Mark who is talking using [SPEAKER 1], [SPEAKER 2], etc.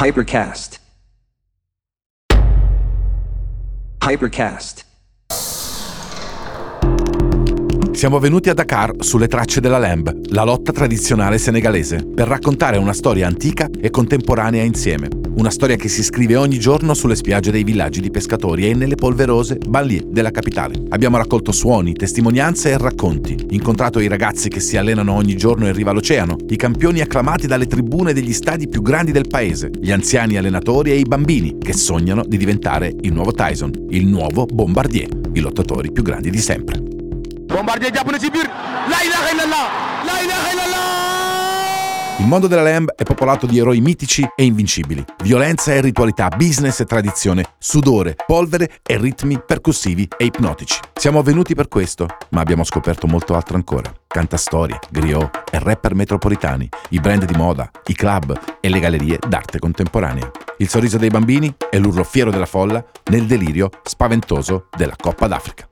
[SPEAKER 1] Hypercast. Hypercast.
[SPEAKER 2] Siamo venuti a Dakar sulle tracce della Lamb, la lotta tradizionale senegalese, per raccontare una storia antica e contemporanea insieme. Una storia che si scrive ogni giorno sulle spiagge dei villaggi di pescatori e nelle polverose banlieue della capitale. Abbiamo raccolto suoni, testimonianze e racconti, incontrato i ragazzi che si allenano ogni giorno in riva all'oceano, i campioni acclamati dalle tribune degli stadi più grandi del paese, gli anziani allenatori e i bambini che sognano di diventare il nuovo Tyson, il nuovo Bombardier, i lottatori più grandi di sempre.
[SPEAKER 3] Bombardier jàpp na ci biir la ilaha illallah la ilaha illallah
[SPEAKER 2] Il mondo della Lamb è popolato di eroi mitici e invincibili, violenza e ritualità, business e tradizione, sudore, polvere e ritmi percussivi e ipnotici. Siamo venuti per questo, ma abbiamo scoperto molto altro ancora. Cantastorie, griot e rapper metropolitani, i brand di moda, i club e le gallerie d'arte contemporanea. Il sorriso dei bambini e l'urlo fiero della folla nel delirio spaventoso della Coppa d'Africa.